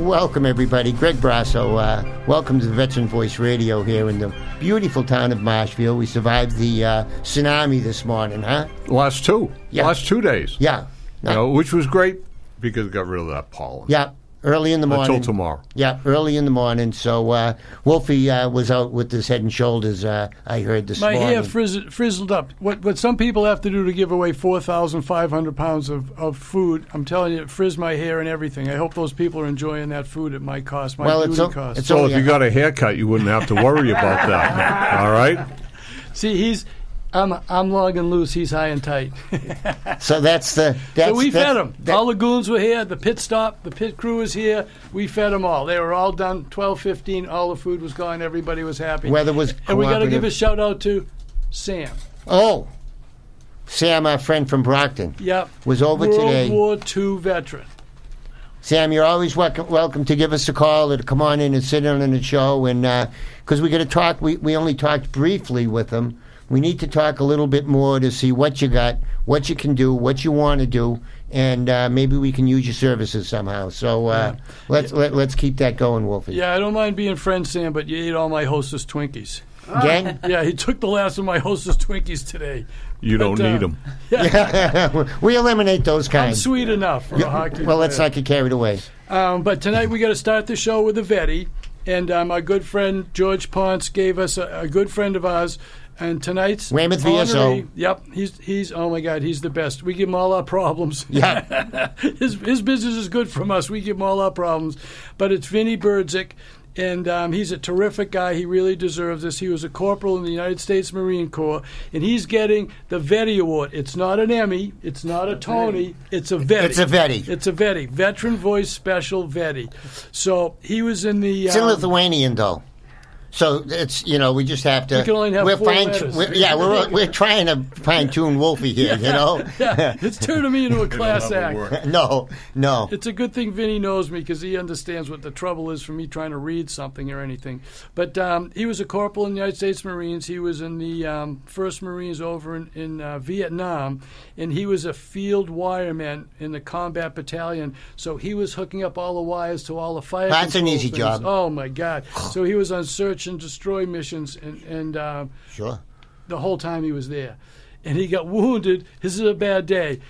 Welcome, everybody. Greg Brasso. Uh, welcome to the Veteran Voice Radio here in the beautiful town of Marshfield. We survived the uh, tsunami this morning, huh? Last two. Yeah. Last two days. Yeah. You know, which was great because it got rid of that pollen. Yeah. Early in the morning. Until tomorrow. Yeah, early in the morning. So uh, Wolfie uh, was out with his head and shoulders. Uh, I heard this My morning. hair frizz- frizzled up. What what some people have to do to give away four thousand five hundred pounds of, of food, I'm telling you, it frizz my hair and everything. I hope those people are enjoying that food at my cost, my Well, beauty it's o- cost. it's So if you got a haircut, you wouldn't have to worry about that. All right? See, he's I'm I'm long and loose. He's high and tight. So that's the. That's, so we fed them. that- all the goons were here. The pit stop, the pit crew was here. We fed them all. They were all done. 12, 15. All the food was gone. Everybody was happy. Weather was And we got to give a shout out to Sam. oh, Sam, our friend from Brockton. Yep. Was over World today. War II veteran. Sam, you're always welcome, welcome to give us a call or to come on in and sit in on the show. And uh, because we got to talk, we, we only talked briefly with him. We need to talk a little bit more to see what you got, what you can do, what you want to do, and uh, maybe we can use your services somehow. So uh, let's let, let's keep that going, Wolfie. Yeah, I don't mind being friends, Sam, but you ate all my Hostess Twinkies. Again? Yeah, he took the last of my Hostess Twinkies today. You don't uh, need them. Yeah. we eliminate those kinds. I'm kinds. sweet enough for a hockey well, let's not get carried away. Um, but tonight we got to start the show with a Vetti, and um, our good friend George Ponce gave us a, a good friend of ours. And tonight's Weymouth VSO. Yep, he's he's oh my God, he's the best. We give him all our problems. Yeah. his his business is good from us. We give him all our problems. But it's Vinnie Birdzik, and um, he's a terrific guy. He really deserves this. He was a corporal in the United States Marine Corps, and he's getting the Vetti Award. It's not an Emmy. It's not a Tony. It's a Vetti. It's a Vetti. It's a Vetti, Veteran Voice Special Vetti. So he was in the. It's in um, Lithuanian, though. So it's you know we just have to. You can only have we're four fine. letters. We're, yeah, we're we're trying to fine tune Wolfie here. You know. yeah, it's turning me into a class act. no, no. It's a good thing Vinny knows me because he understands what the trouble is for me trying to read something or anything. But um, he was a corporal in the United States Marines. He was in the um, First Marines over in, in uh, Vietnam, and he was a field wireman in the combat battalion. So he was hooking up all the wires to all the fire. That's an easy things. job. Oh my God! So he was on search and destroy missions, and and. Uh, Sure. the whole time he was there. And he got wounded. This is a bad day.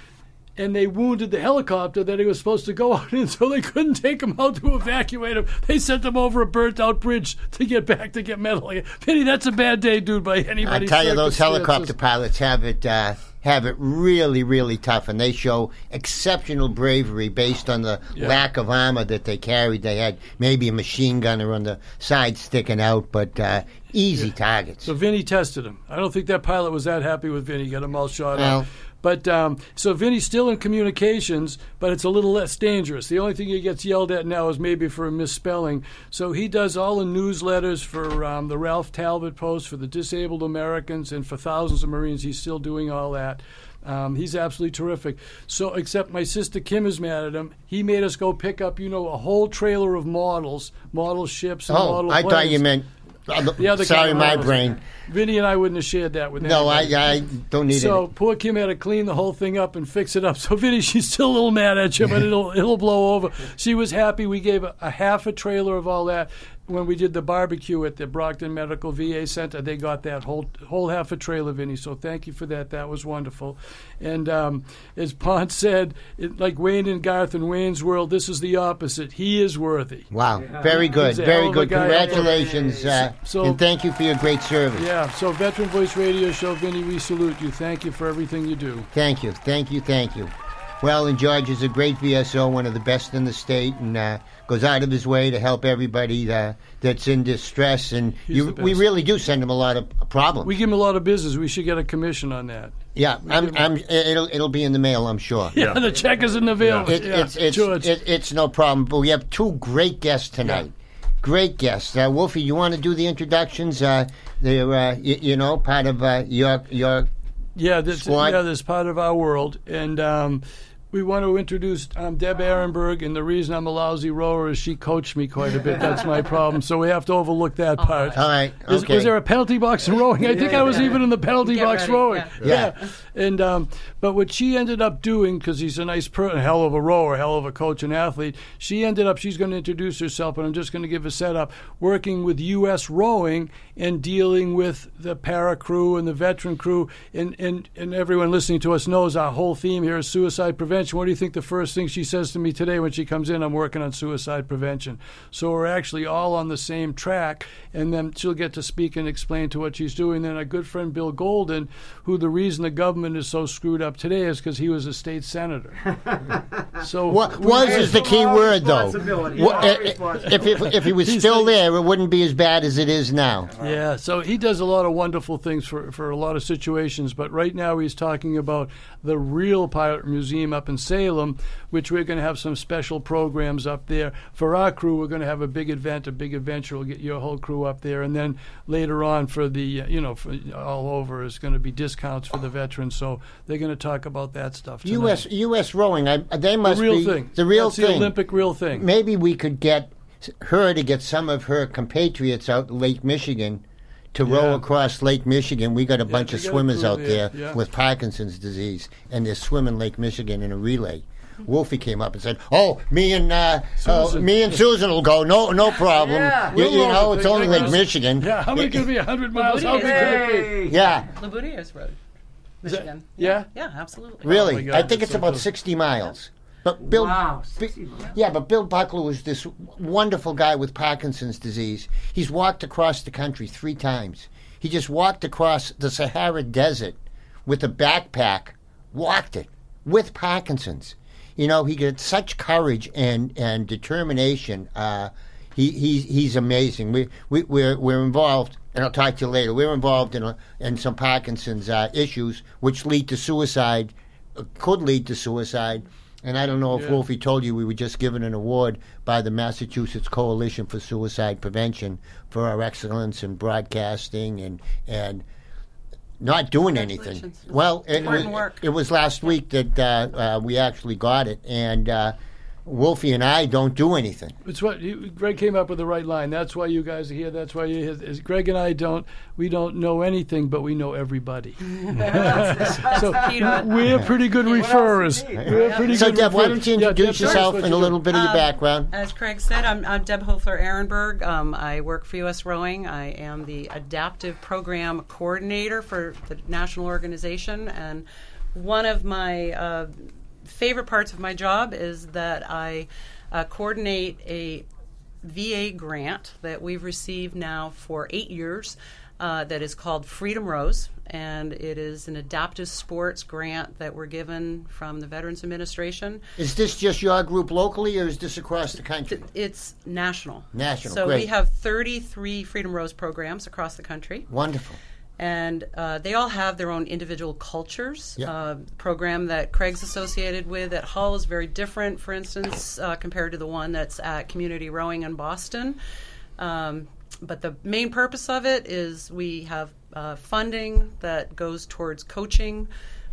And they wounded the helicopter that he was supposed to go out in, so they couldn't take him out to evacuate him. They sent him over a burnt out bridge to get back to get medical. Penny, that's a bad day, dude, by anybody, I tell you, those helicopter pilots have it uh, have it really, really tough, and they show exceptional bravery based on the Yeah. lack of armor that they carried. They had maybe a machine gunner on the side sticking out, but uh, easy targets. So Vinny tested him. I don't think that pilot was that happy with Vinny. Got him all shot Well- up. But um, so Vinny's still in communications, but it's a little less dangerous. The only thing he gets yelled at now is maybe for a misspelling. So he does all the newsletters for um, the Ralph Talbot Post, for the Disabled Americans, and for thousands of Marines. He's still doing all that. Um, he's absolutely terrific. So, except my sister Kim is mad at him. He made us go pick up, you know, a whole trailer of models, model ships, and oh, model I thought you meant. The other sorry, my brain. Vinny and I wouldn't have shared that with No, I, anybody. I don't need it. So it. poor Kim had to clean the whole thing up and fix it up. So Vinny, she's still a little mad at you, but it'll it'll blow over. She was happy. We gave a, a half a trailer of all that when we did the barbecue at the Brockton Medical VA Center. They got that whole whole half a trailer, Vinny. So thank you for that. That was wonderful. And um, as Pont said, it, like Wayne and Garth in Wayne's World, this is the opposite. He is worthy. Wow, very good, He's very good. Congratulations, uh, So- and thank you for your great service. Yeah. So Veteran Voice Radio Show, Vinny, we salute you. Thank you for everything you do. Thank you, thank you, thank you. Well, and George is a great VSO, one of the best in the state, and uh, goes out of his way to help everybody uh, that's in distress. And you, we really do send him a lot of problems. We give him a lot of business. We should get a commission on that. yeah, I'm, I'm, it'll it'll be in the mail, I'm sure. Yeah, the check is in the mail. It, Yeah, it's it's George. it, it's no problem. But we have two great guests tonight, great guests. Uh, Wolfie, you want to do the introductions? Uh, they're, uh, y- you know, part of uh, your your Yeah, this, Squad. yeah, this part of our world, and um, we want to introduce um, Deb Ehrenberg. And the reason I'm a lousy rower is she coached me quite a bit. That's my problem. So we have to overlook that part. All right, Is- was there a penalty box in rowing? I think I was even in the penalty Get box ready, rowing. yeah. Yeah. And um, but what she ended up doing, because he's a nice, per- a hell of a rower, hell of a coach and athlete, she ended up. She's going to introduce herself, and I'm just going to give a setup. Working with U.S. Rowing and dealing with the para crew and the veteran crew, and and and everyone listening to us knows our whole theme here is suicide prevention. What do you think the first thing she says to me today when she comes in? I'm working on suicide prevention. So we're actually all on the same track, and then she'll get to speak and explain to what she's doing. Then a good friend Bill Golden, who the reason the government is so screwed up today is because he was a state senator. so What was is the key word, though. responsibility. What- Our i- i- responsibility. if, if if he was still there, it wouldn't be as bad as it is now. Yeah, so he does a lot of wonderful things for, for a lot of situations, but right now he's talking about the real Pirate Museum up in Salem, which we're going to have some special programs up there. For our crew, we're going to have a big event, a big adventure. We'll get your whole crew up there. And then later on, for the, uh, you know, for all over, is going to be discounts for the veterans. So they're going to talk about that stuff. Tonight. U.S. U.S. rowing, I, they the must real be thing. the real That's thing. the Olympic real thing. Maybe we could get her to get some of her compatriots out in Lake Michigan to row across Lake Michigan. We got a bunch of swimmers out there, there yeah. with Parkinson's disease, and they're swimming Lake Michigan in a relay. Wolfie came up and said, "Oh, me and uh, uh, Susan. me and Susan will go. No, no problem. Yeah. you, you know, it's only. Lake Michigan. Yeah, how many could be 100 miles? How big could be? Hey. Yeah, Labudier's Road, Michigan. Yeah? Yeah, absolutely. really. Oh God, I think it's so about cool. sixty miles. But Bill, Wow, Bi- Yeah, but Bill Buckler was this wonderful guy with Parkinson's disease. He's walked across the country three times. He just walked across the Sahara Desert with a backpack, walked it with Parkinson's. You know, he got such courage and and determination. Uh, he he's he's amazing. We we we're we're involved, and I'll talk to you later. We're involved in a, in some Parkinson's uh, issues, which lead to suicide, could lead to suicide. And I don't know if Yeah. Wolfie told you we were just given an award by the Massachusetts Coalition for Suicide Prevention for our excellence in broadcasting and and not doing anything. Well, it, Important was, work. it was last week that uh, uh, we actually got it, and uh, Wolfie and I don't do anything. It's what you, Greg came up with the right line. That's why you guys are here. That's why you. Is, Greg and I don't. We don't know anything, but we know everybody. so key to it. we're pretty good referrers. else you need? We're pretty So, good. Deb, why don't you Yeah, introduce Deb, yourself what and a little bit of your Um, background? As Craig said, I'm, I'm Deb Hofler Ehrenberg. Um, I work for U.S. Rowing. I am the adaptive program coordinator for the national organization. And one of my uh, favorite parts of my job is that I uh, coordinate a VA grant that we've received now for eight years uh, that is called Freedom Rows. And it is an adaptive sports grant that we're given from the Veterans Administration. Is this just your group locally, or is this across the country? It's national. National, So great. we have 33 Freedom Rows programs across the country, Wonderful. And uh, they all have their own individual cultures. Yep. Uh, program that Craig's associated with at Hull is very different, for instance, uh, compared to the one that's at Community Rowing in Boston. Um, but the main purpose of it is we have uh, funding that goes towards coaching,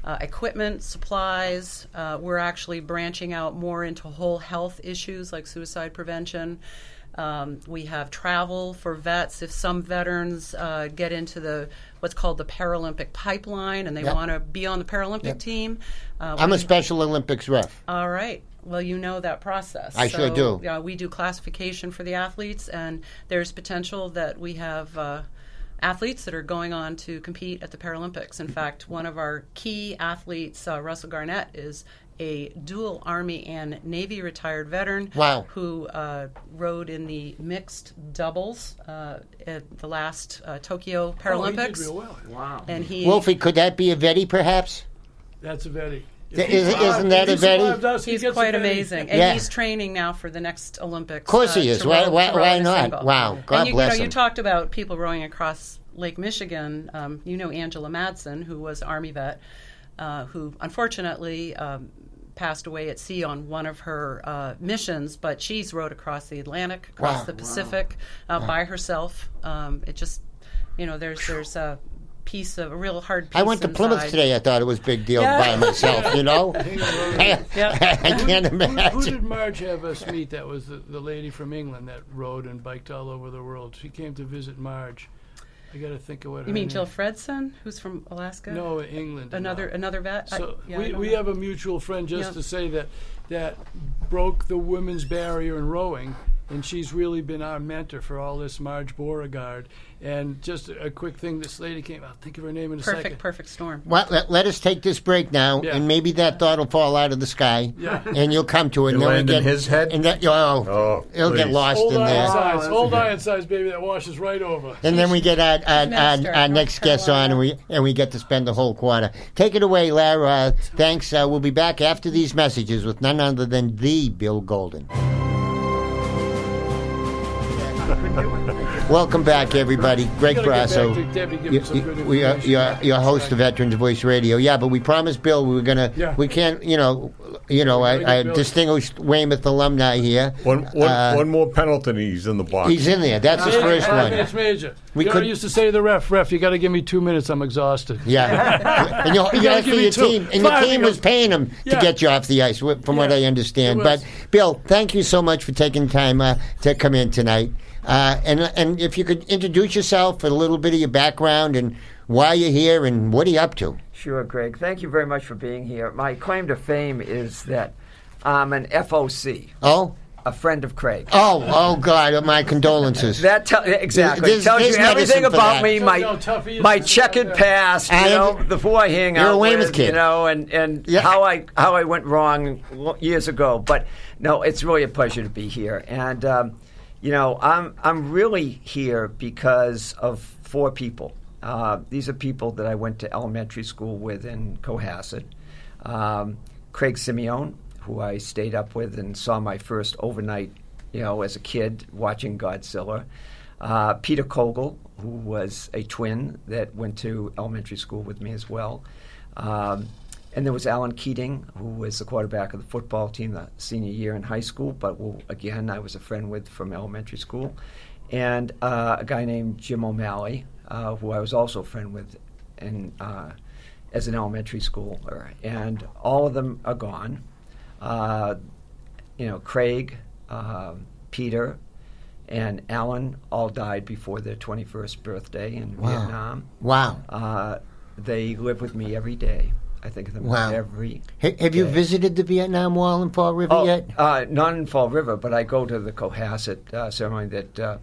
uh, equipment, supplies. Uh, we're actually branching out more into whole health issues like suicide prevention. Um, we have travel for vets. If some veterans uh, get into the what's called the Paralympic pipeline and they Yep. want to be on the Paralympic Yep. team, uh, I'm a Special Olympics ref. all right. Well, you know that process. I sure do. Yeah, we do classification for the athletes, and there's potential that we have uh, athletes that are going on to compete at the Paralympics. In fact, one of our key athletes, uh, Russell Gernaat, is a dual Army and Navy retired veteran Wow. who uh, rode in the mixed doubles uh, at the last uh, Tokyo Oh, he Paralympics. did real well. Wow. And he Wolfie, could that be a Vetti, perhaps? That's a Vetty. If Th- he isn't- isn't that if a he Vetty? us, he He's gets quite Vetty. amazing, and Yeah. he's training now for the next Olympics. Of course uh, he is. Why- row- why- why not? single. Wow. God and you, bless you know, him. You talked about people rowing across Lake Michigan. Um, you know Angela Madsen, who was Army vet, uh, who unfortunately um, passed away at sea on one of her uh, missions, but she's rowed across the Atlantic, across Wow. the Pacific uh, by herself. Um, it just, you know, there's there's a piece of a real hard piece. I went to Plymouth today. I thought it was a big deal Yeah. by myself, you know? I, I can't Who, who imagine. did Marge have us meet? That was the, the lady from England that rode and biked all over the world. She came to visit Marge. I got to think of what. You mean name- Jill Fredston, who's from Alaska? No, England. Another no. another vet. I- So yeah, we, we know. have a mutual friend just Yeah. to say that that broke the women's barrier in rowing, and she's really been our mentor for all this, Marge Beauregard. And just a, a quick thing, this lady came. I'll think of her name in a perfect second. perfect perfect storm. Well, let, let us take this break now, Yeah. and maybe that thought will fall out of the sky, Yeah. and you'll come to it. and It'll then we land in get, his head? And that, oh, Oh, it'll get lost Old in iron there. size, that's old okay. Ironsides, baby, that washes right over. And then we get our, our, our, Minister, our next guest on, and we and we get to spend the whole quarter. Take it away, Lara. Uh, thanks. Uh, we'll be back after these messages with none other than the Bill Golden. Welcome back, everybody. Greg We gotta Brasso. back to Debbie, You- him some good you- we are, you're, you're host of Veterans Voice Radio. Yeah, but we promised Bill we were gonna. Yeah. We can't. You know. You know. We're I, I distinguished Weymouth alumni here. One, one, Uh, one more penalty, he's in the box. He's in there. That's his Major, first one. It's major. We you know, I could- used to say to the ref, ref, you got to give me two minutes. I'm exhausted. Yeah, and, you You you gotta asked for give me your two. team, and your team was paying him to get you off the ice, wh- from what I understand. But. Bill, thank you so much for taking time uh, to come in tonight. Uh, and and if you could introduce yourself, a little bit of your background, and why you're here, and what are you up to? Sure, Greg. Thank you very much for being here. My claim to fame is that I'm an FOC, Oh, a friend of Craig. oh, oh, God! My condolences. That tell exactly There's- tells there's you everything about that. me, Tells my how tough my checkered sit down past, you know, am- the who I hang You're out Weymouth with, kid. you know, and and Yeah. how I how I went wrong years ago. But no, it's really a pleasure to be here, and um, you know, I'm I'm really here because of four people. Uh, these are people that I went to elementary school with in Cohasset. Um, Craig Simeone, who I stayed up with and saw my first overnight, you know, as a kid watching Godzilla. Uh, Peter Kogel, who was a twin that went to elementary school with me as well. Um, and there was Alan Keating, who was the quarterback of the football team the senior year in high school, but who, again, I was a friend with from elementary school. And uh, a guy named Jim O'Malley, uh, who I was also a friend with in, uh, as an elementary schooler. And all of them are gone. Uh, you know, Craig, uh, Peter, and Alan all died before their 21st birthday in Wow. Vietnam. Wow. Uh, they live with me every day. I think of them Wow. every. Ha- have you visited the Vietnam Wall in Fall River Oh, yet? uh, not in Fall River, but I go to the Cohasset uh, ceremony that uh,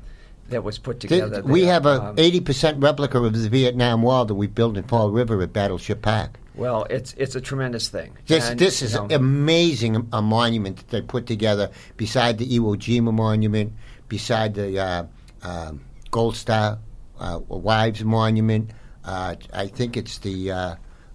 that was put Th- together. we there. have a Um, eighty percent replica of the Vietnam Wall that we built in Fall River at Battleship Park. well, it's it's a tremendous thing. This And, this you is know, amazing a monument that they put together beside the Iwo Jima monument, beside the uh, um Gold Star uh, Wives monument. Uh, I think it's the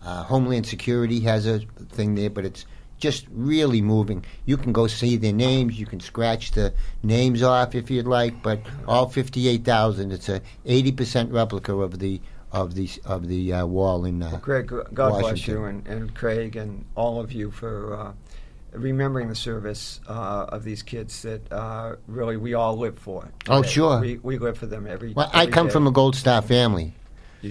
uh, Homeland Security has a thing there, but it's just really moving. You can go see their names. You can scratch the names off if you'd like, but all fifty-eight thousand. It's a eighty percent replica of the of the of the uh, wall in. Uh, Craig, God bless you and, and Craig and all of you for uh, remembering the service uh, of these kids that uh, really we all live for. Oh, sure. We, we live for them every. Well, I come day. from a Gold Star family.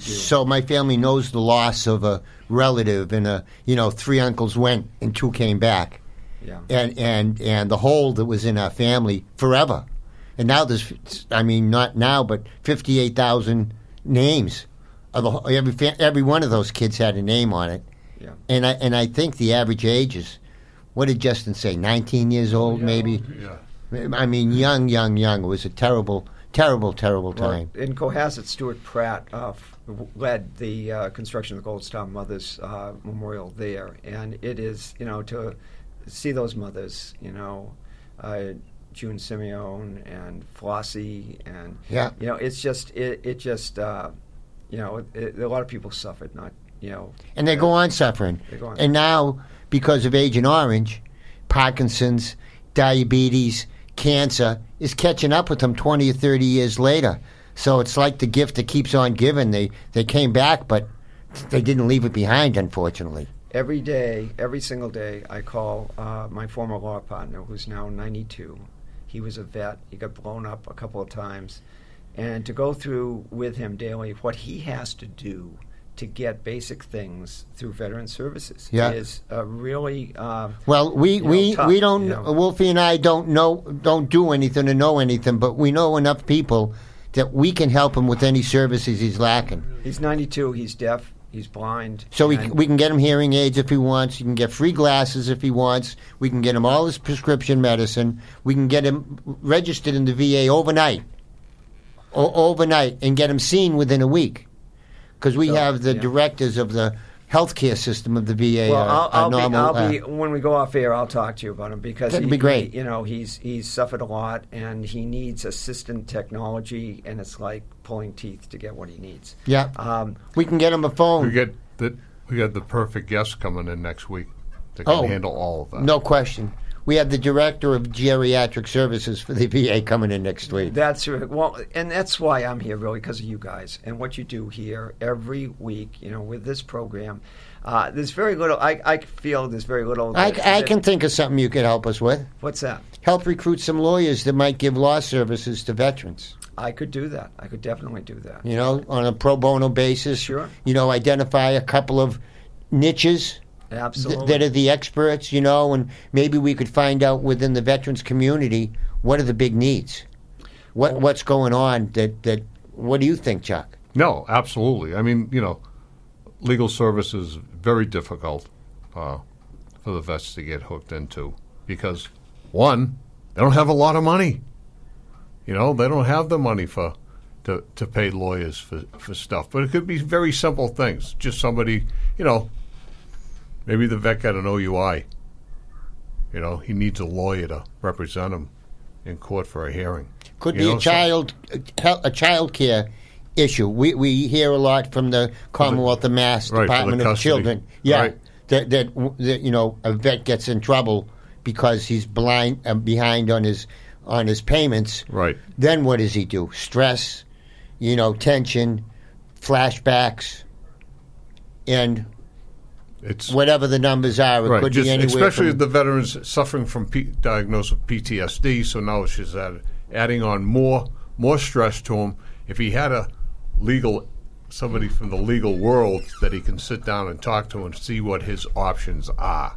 So my family knows the loss of a relative, and a you know three uncles went and two came back, yeah. and and and the hole that was in our family forever, and now there's I mean not now but fifty eight thousand names, of the, every every one of those kids had a name on it, Yeah. and I and I think the average age is, what did Justin say, nineteen years old maybe? Yeah. I mean young young young. It was a terrible terrible terrible Well, time. in Cohasset, Stuart Pratt uh, f- led the uh, construction of the Gold Star Mothers uh, Memorial there, and it is you know to see those mothers, you know, uh, June Simeone and Flossie, and Yeah. you know, it's just it, it just uh, you know, it, a lot of people suffered, not you know, and they go on suffering. They go on. And now, because of Agent Orange, Parkinson's, diabetes, cancer is catching up with them 20 or 30 years later. So it's like the gift that keeps on giving. They they came back, but they didn't leave it behind, unfortunately. every day, every single day, I call uh, my former law partner, who's now 92. He was a vet. He got blown up a couple of times, and to go through with him daily what he has to do to get basic things through veteran services Yeah. is uh, really uh, Well, we you know, we, tough, we don't you know. Wolfie and I don't know don't do anything or know anything, but we know enough people that we can help him with any services he's lacking. He's 92. He's deaf. He's blind. So we, we can get him hearing aids if he wants. You can get free glasses if he wants. We can get him all his prescription medicine. We can get him registered in the VA overnight, o- overnight, and get him seen within a week. Because we So, have the yeah. directors of the healthcare system of the VA. Well, are, I'll, are I'll, normal, be, I'll uh, be when we go off air. I'll talk to you about him because That'd he- be great. he- you know, he's he's suffered a lot and he needs assistant technology, and it's like pulling teeth to get what he needs. yeah. Um, we can get him a phone. We get the we got the perfect guest coming in next week that can Oh. handle all of that. No question. We have the director of geriatric services for the VA coming in next week. That's right. well, and that's why I'm here, really, because of you guys and what you do here every week. You know, with this program, uh, there's very little. I, I feel there's very little. I, that- I that- can think of something you could help us with. What's that? Help recruit some lawyers that might give law services to veterans. I could do that. I could definitely do that. You know, on a pro bono basis. Sure. You know, identify a couple of niches th- Absolutely. that are the experts. You know, and maybe we could find out within the veterans community what are the big needs. What what's going on? That that. What do you think, Chuck? No, absolutely. I mean, you know, legal service is very difficult uh, for the vets to get hooked into because one, they don't have a lot of money. You know, they don't have the money for to, to pay lawyers for, for stuff. But it could be very simple things. Just somebody, you know, maybe the vet got an OUI. You know, he needs a lawyer to represent him in court for a hearing. Could You be know, a child a, a child care issue. We we hear a lot from the Commonwealth of Mass Right, Department of. Children. Yeah, Right. that, that that you know a vet gets in trouble because he's blind uh, behind on his on his payments. Right. Then what does he do? Stress, you know, tension, flashbacks, and It's whatever the numbers are. It right, could just, be anywhere especially from, the veterans suffering from P- diagnosed with PTSD. So now she's add, adding on more more stress to him. If he had a legal somebody from the legal world that he can sit down and talk to and see what his options are.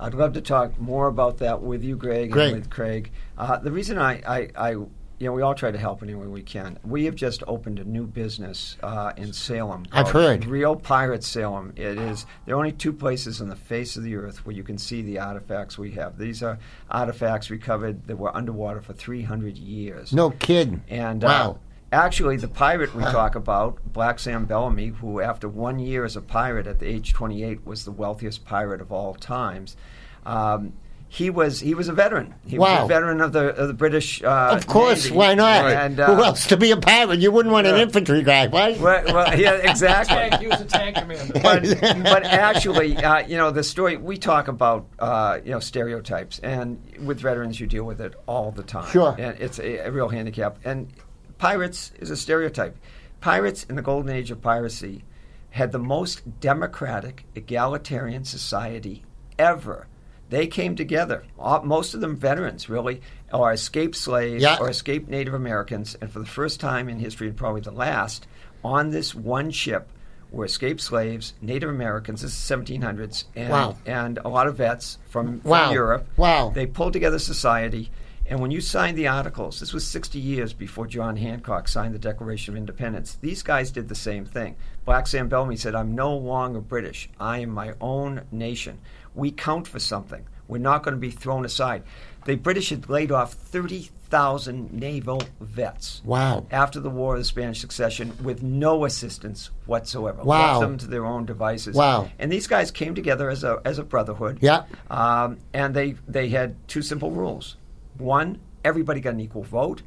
I'd love to talk more about that with you, Greg, Great. and with Craig. Uh, the reason I, I, I, you know, we all try to help any way we can. We have just opened a new business uh, in Salem. I've heard. Real Pirate Salem. It is. There are only two places on the face of the earth where you can see the artifacts we have. These are artifacts recovered that were underwater for 300 years. no kidding. And wow. uh, actually, the pirate we talk about, Black Sam Bellamy, who after one year as a pirate at the age 28 was the wealthiest pirate of all times. Um, he was he was a veteran. He was Wow. a veteran of the of the British. Uh, of course, Navy. why not? And, uh, Who else to be a pilot? You wouldn't want an infantry guy, right? Well, well, yeah, exactly. Tank, he was a tank commander. but, but actually, uh, you know, the story we talk about, uh, you know, stereotypes, and with veterans, you deal with it all the time. Sure. and it's a, a real handicap. And pirates is a stereotype. Pirates in the golden age of piracy had the most democratic, egalitarian society ever. They came together. All, most of them veterans, really, or escaped slaves Yeah. or escaped Native Americans, and for the first time in history, and probably the last, on this one ship were escaped slaves, Native Americans. This is 1700s, and Wow. and a lot of vets from, from Wow. Europe. Wow. They pulled together society, and when you signed the articles, this was 60 years before John Hancock signed the Declaration of Independence. These guys did the same thing. Black Sam Bellamy said, "I'm no longer British. I am my own nation. We count for something. We're not going to be thrown aside." The British had laid off 30,000 naval vets Wow. after the War of the Spanish Succession with no assistance whatsoever. Wow. Left them to their own devices. Wow. And these guys came together as a as a brotherhood. Yeah. Um, and they they had two simple rules. One, everybody got an equal vote.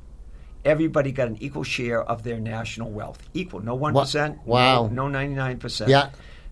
Everybody got an equal share of their national wealth. Equal, no one percent. Wow. No ninety nine percent. Yeah.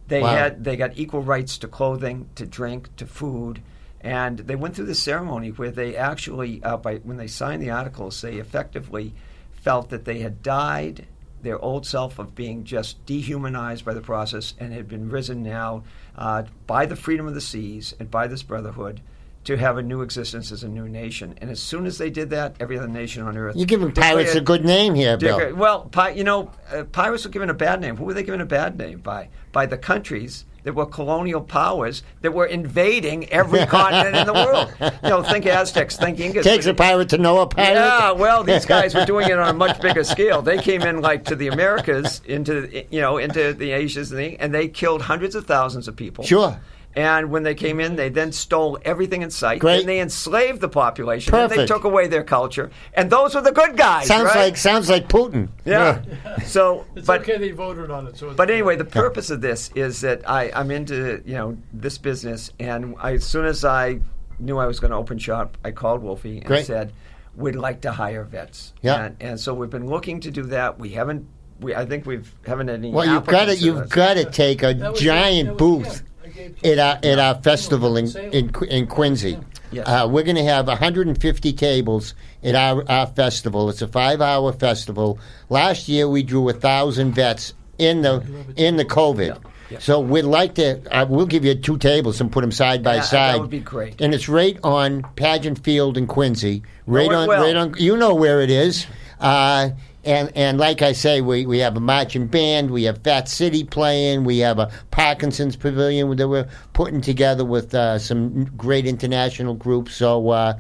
They Wow. had they got equal rights to clothing, to drink, to food, and they went through the ceremony where they actually, uh, by when they signed the articles, they effectively felt that they had died their old self of being just dehumanized by the process and had been risen now uh, by the freedom of the seas and by this brotherhood to have a new existence as a new nation. And as soon as they did that, every other nation on earth. You're giving pirates a good name here, Bill. Well, pi- you know, uh, pirates were given a bad name. Who were they given a bad name by? By the countries that were colonial powers that were invading every continent in the world. You know, think Aztecs, think Incas. Takes a pirate to know a pirate. Yeah, well, these guys were doing it on a much bigger scale. They came in like to the Americas, into you know, into the Asias, and they killed hundreds of thousands of people. Sure. And when they came in, they then stole everything in sight. Great. And they enslaved the population. And they took away their culture. And those were the good guys. Sounds right? like sounds like Putin. yeah. So, It's but okay they voted on it. So but anyway, the purpose of this is that I, I'm into you know this business, and I, as soon as I knew I was going to open shop, I called Wolfie and Great. said, "We'd like to hire vets." Yeah. and, and so we've been looking to do that. We haven't. We I think we've haven't had any. Well, you've got to you've got to take a giant that was- booth yeah, I gave to- at our at our festival in in, in Quincy. Yes. Uh, we're going to have 150 tables at our, our festival. It's a five-hour festival. Last year we drew a thousand vets in the in the COVID. Yeah. So we'd like to. Uh, we'll give you two tables and put them side by Yeah, that side. would be great. And it's right on Pageant Field in Quincy. Right on. well. Right on. You know where it is. Uh, and and like I say, we, we have a marching band. We have Fat City playing. We have a Parkinson's Pavilion that we're putting together with uh, some great international groups. So uh,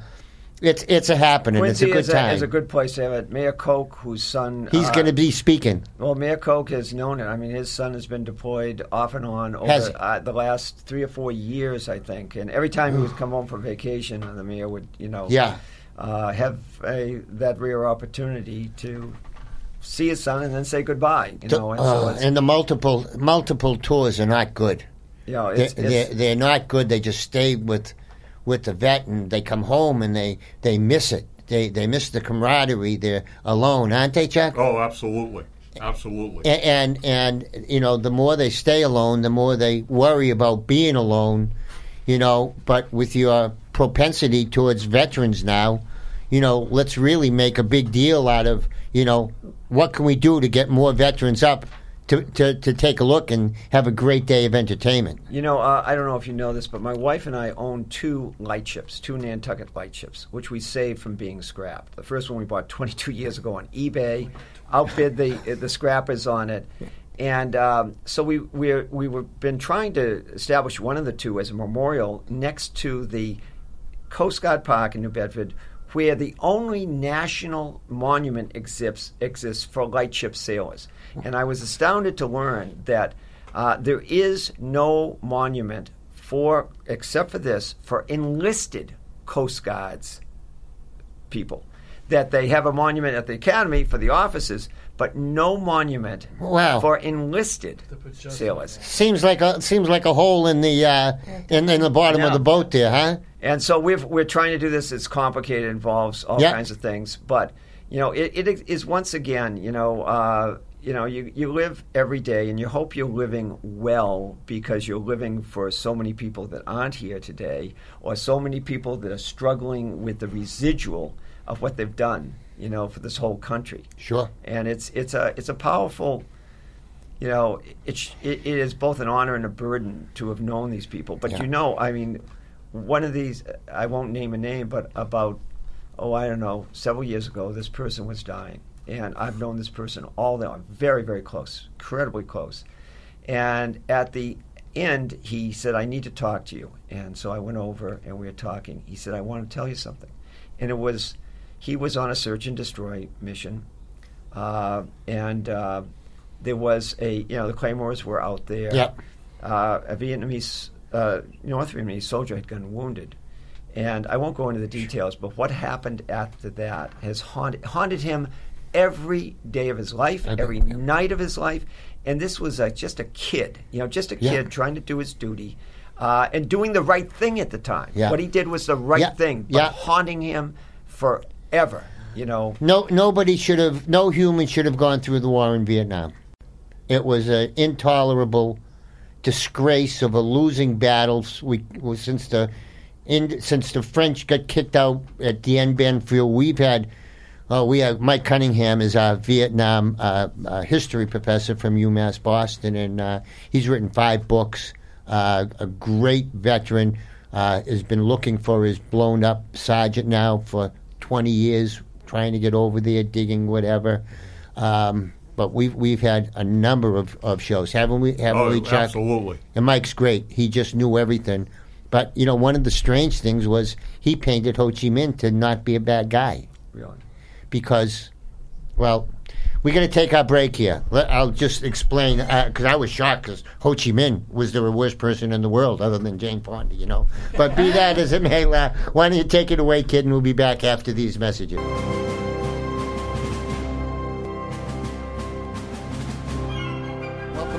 it's it's a happening. Quincy it's a good is, a, time. is a good place to have it. Mayor Koch, whose son He's uh, going to be speaking. Well, Mayor Koch has known it. I mean, his son has been deployed off and on over uh, the last three or four years, I think. And every time he would come home for vacation, and the mayor would, you know, Yeah. uh, have a, that rare opportunity to see his son and then say goodbye. You know, and so Uh, it's, and the multiple multiple tours are not good. you know, They're, they're, they're not good. They just stay with with the vet and they come home and they, they miss it. They they miss the camaraderie. They're alone, aren't they, Chuck? Oh, absolutely, absolutely. A- and and you know the more they stay alone the more they worry about being alone you know but with your propensity towards veterans now you know let's really make a big deal out of you know what can we do to get more veterans up to, to, to take a look and have a great day of entertainment You know, uh, I don't know if you know this, but my wife and I own two light ships, two Nantucket light ships, which we saved from being scrapped. The first one we bought 22 years ago on eBay, outbid the the scrappers on it, and um, so we we we were been trying to establish one of the two as a memorial next to the Coast Guard Park in New Bedford, where the only national monument exists, exists for lightship sailors. And I was astounded to learn that uh, there is no monument for, except for this, for enlisted Coast Guards people. That they have a monument at the academy for the officers, but no monument Wow. for enlisted That puts justice sailors. seems like a seems like a hole in the uh, in, in the bottom of the boat there huh And so we've, we're trying to do this. It's complicated, involves all Yeah. kinds of things. But you know, it, it is once again, you know, uh, you know, you, you live every day, and you hope you're living well because you're living for so many people that aren't here today, or so many people that are struggling with the residual of what they've done, you know, for this whole country. sure And it's it's a it's a powerful. You know, it's it, it is both an honor and a burden to have known these people. But Yeah. you know, I mean, one of these, I won't name a name, but about, oh, I don't know, several years ago, this person was dying. And I've known this person all the very, very close, incredibly close. And at the end, he said, I need to talk to you. And so I went over and we were talking. He said, I want to tell you something. And it was, he was on a search and destroy mission. Uh, and uh, there was a, you know, the Claymores were out there. Yep. Uh, a Vietnamese, uh, North Vietnamese soldier had gotten wounded. And I won't go into the details, but what happened after that has haunted, haunted him every day of his life, every night of his life. And this was uh, just a kid, you know, just a Yeah. kid trying to do his duty uh, and doing the right thing at the time. Yeah. What he did was the right Yeah, thing, but yeah. haunting him forever, you know. No, nobody should have. No human should have gone through the war in Vietnam. It was an intolerable disgrace of a losing battle. We since the in, since the French got kicked out at Dien Bien Phu, we've had Oh, we have Mike Cunningham is our Vietnam uh, uh, history professor from UMass Boston, and uh, he's written five books. Uh, a great veteran uh, has been looking for his blown up sergeant now for 20 years, trying to get over there, digging whatever. Um, but we've we've had a number of, of shows, haven't we? Haven't Oh, we, Chuck? absolutely. And Mike's great. He just knew everything. But you know, one of the strange things was he painted Ho Chi Minh to not be a bad guy Really. because, well, we're going to take our break here. Let, I'll just explain because I was shocked because Ho Chi Minh was the worst person in the world other than Jane Fonda, you know. But be that as it may, uh, why don't you take it away, kid, and we'll be back after these messages.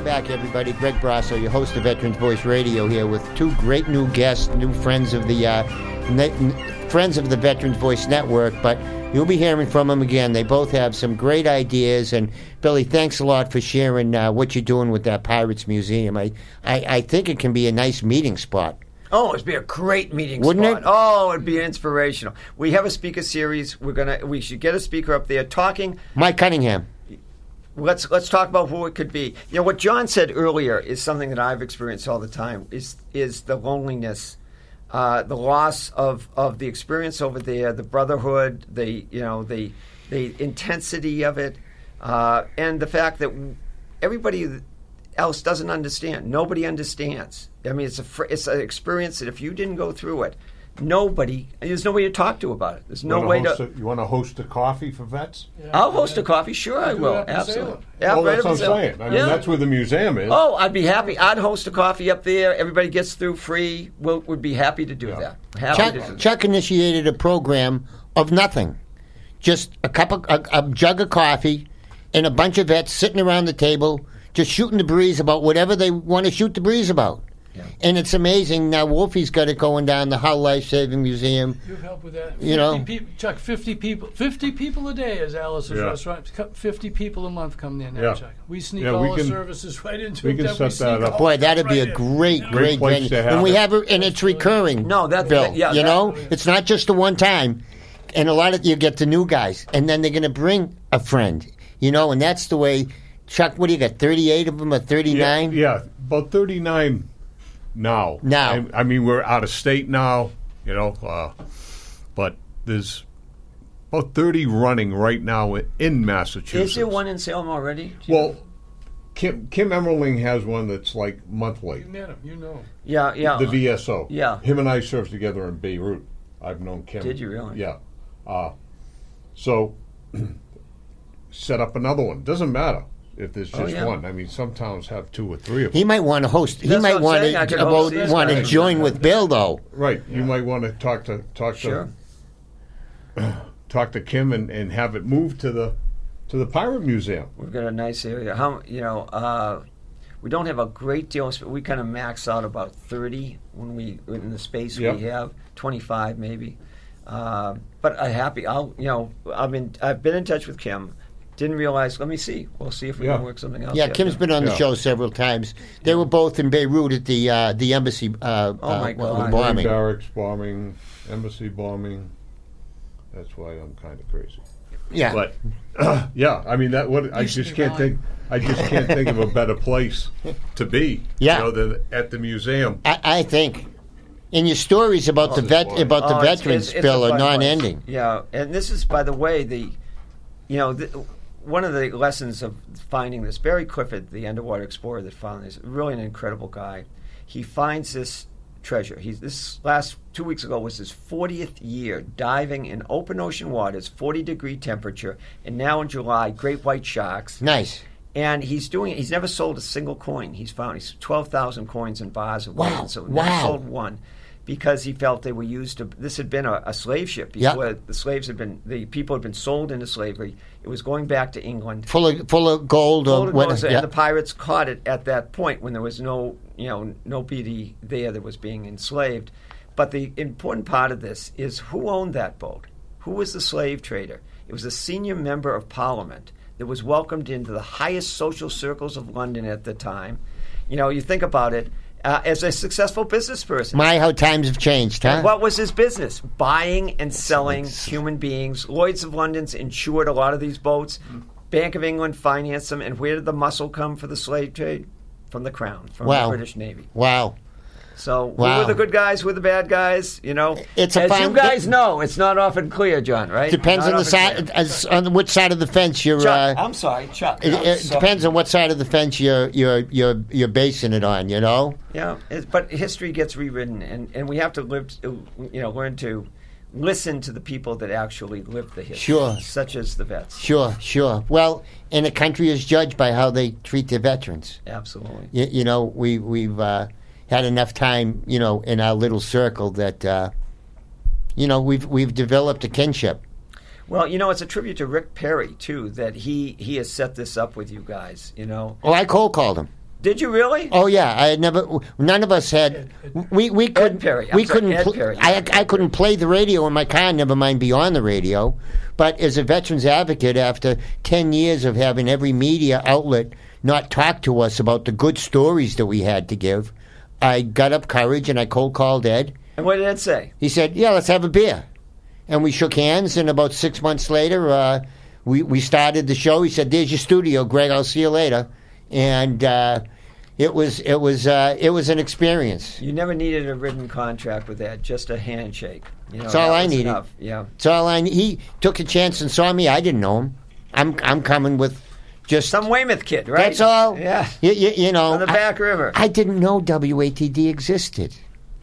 Welcome back, everybody. Greg Brasso, your host of Veterans Voice Radio, here with two great new guests, new friends of the uh, ne- friends of the Veterans Voice Network. But you'll be hearing from them again. They both have some great ideas. And Billy, thanks a lot for sharing uh, what you're doing with that Pirates Museum. I, I, I think it can be a nice meeting spot. Oh, it'd be a great meeting Wouldn't spot. it? Oh, it'd be inspirational. We have a speaker series. We're gonna. We should get a speaker up there talking. Mike Cunningham. Let's let's talk about who it could be. You know what John said earlier is something that I've experienced all the time. Is is the loneliness, uh, the loss of, of the experience over there, the brotherhood, the you know the the intensity of it, uh, and the fact that everybody else doesn't understand. Nobody understands. I mean, it's a it's an experience that if you didn't go through it, nobody there's no way to talk to about it. There's no Wanna way host to. a- you want to host a coffee for vets? I'll host a coffee. Sure, I will. it up in Absolutely. Salem. Yeah, well, right that's up what I'm saying. I mean, Yeah. that's where the museum is. Oh, I'd be happy. I'd host a coffee up there. Everybody gets through free. We'll, would be happy to do Yeah. that. Happy Chuck, to do that. Chuck initiated a program of nothing, just a cup of a, a jug of coffee, and a bunch of vets sitting around the table, just shooting the breeze about whatever they want to shoot the breeze about. Yeah. And it's amazing now. Wolfie's got it going down the Hull Life Saving Museum. You help with that. 50 You know. peop- Chuck, 50 people 50 people a day is Alice's Yeah. restaurant. Co- 50 people a month come there now, Yeah. Chuck. We sneak Yeah, all we the can- services right into we it. can Then set sneak that up. Boy, that'd be a right in. great, Yeah. great, place venue. and we have it, and it's recurring. No, that- Bill. that- yeah, you that- know, it's not just the one time. And a lot of you get the new guys, and then they're going to bring a friend. You know, and that's the way. Chuck, what do you got? Thirty-eight of them or yeah, thirty-nine? yeah, about 39 now. Now. I, I mean, we're out of state now, you know, uh, but there's about 30 running right now in Massachusetts. Is there one in Salem already? Well, know? Kim Kim Emmerling has one that's like monthly. You met him, you know. yeah, yeah. The VSO. Yeah. Him and I served together in Beirut. I've known Kim. Did you really? Yeah. Uh, so set up another one. Doesn't matter if there's just Oh, yeah. one. I mean, some towns have two or three of them. He might want to host. He That's might want saying, I to could host about these want to join with Bill though. Right. You might want to talk to talk Sure. to talk to Kim and, and have it moved to the to the Pirate Museum. We've got a nice area. How you know? Uh, we don't have a great deal. Of, sp- we kind of max out about thirty when we in the space Yep. we have. Twenty-five maybe. Uh, but I'm happy. I'll you know I've been I've been in touch with Kim. Didn't realize. Let me see. We'll see if we Yeah. can work something out. Yeah, there. Kim's been on the show several times. They were both in Beirut at the uh, the embassy uh, Oh, my uh, God. bombing. Barracks bombing, embassy bombing. That's why I'm kind of crazy. Yeah, But yeah, I mean that. What I just can't mine. think. I just can't think of a better place to be. Yeah. You know, than at the museum. I, I think. And your stories about Oh, the this vet boy. about the Oh, veterans it's- it's bill a are non-ending. Yeah, and this is, by the way, the you know the, one of the lessons of finding this. Barry Clifford, the underwater explorer that found this, really an incredible guy. He finds this treasure. He's this last two weeks ago was his 40th year diving in open ocean waters, 40 degree temperature, and now in July, great white sharks. Nice. And he's doing it. He's never sold a single coin. He's found he's twelve thousand coins in bars of Wow. So Wow. never sold one because he felt they were used to. This had been a, a slave ship Yeah. before the slaves had been the people had been sold into slavery. It was going back to England. Full of full of gold or Sold into what? England, yeah. And the pirates caught it at that point when there was no you know nobody there that was being enslaved. But the important part of this is who owned that boat. Who was the slave trader? It was a senior member of Parliament that was welcomed into the highest social circles of London at the time. You know, you think about it, uh, as a successful business person. My, how times have changed, huh? What was his business? Buying and selling human beings. Lloyd's of London's insured a lot of these boats. Bank of England financed them. And where did the muscle come for the slave trade? From the Crown, from Wow. the British Navy. Wow. So who Wow. were the good guys? Who were the bad guys? You know, It's a as fine- you guys know, it's not often clear, John. Right? Depends Not on the side, as, on which side of the fence you're. Chuck, uh, I'm sorry, Chuck. it, I'm it sorry. depends on what side of the fence you're you're you're you're basing it on. You know. Yeah, but history gets rewritten, and, and we have to live, you know, learn to listen to the people that actually lived the history. Sure. Such as the vets. Sure, sure. Well, and a country is judged by how they treat their veterans. Absolutely. You, you know, we we've uh, had enough time, you know, in our little circle that, uh, you know, we've we've developed a kinship. Well, you know, it's a tribute to Rick Perry too that he he has set this up with you guys. You know, Oh, I cold called him. did you really? Oh yeah, I had never. None of us had. We we couldn't. Perry. I'm We sorry, couldn't. Pl- Perry. I I couldn't play the radio in my car. Never mind be on the radio. But as a veterans advocate, after ten years of having every media outlet not talk to us about the good stories that we had to give, I got up courage and I cold called Ed. And what did Ed say? He said, "Yeah, let's have a beer," and we shook hands. And about six months later, uh, we we started the show. He said, "There's your studio, Greg. I'll see you later." And uh, it was it was uh, it was an experience. You never needed a written contract with that; just a handshake. You know, That's all I needed. enough. Yeah. So all I he took a chance and saw me. I didn't know him. I'm I'm coming with just Some Weymouth kid, right? That's all. Yeah. You, you, you know, On the I- back river. I didn't know WATD existed.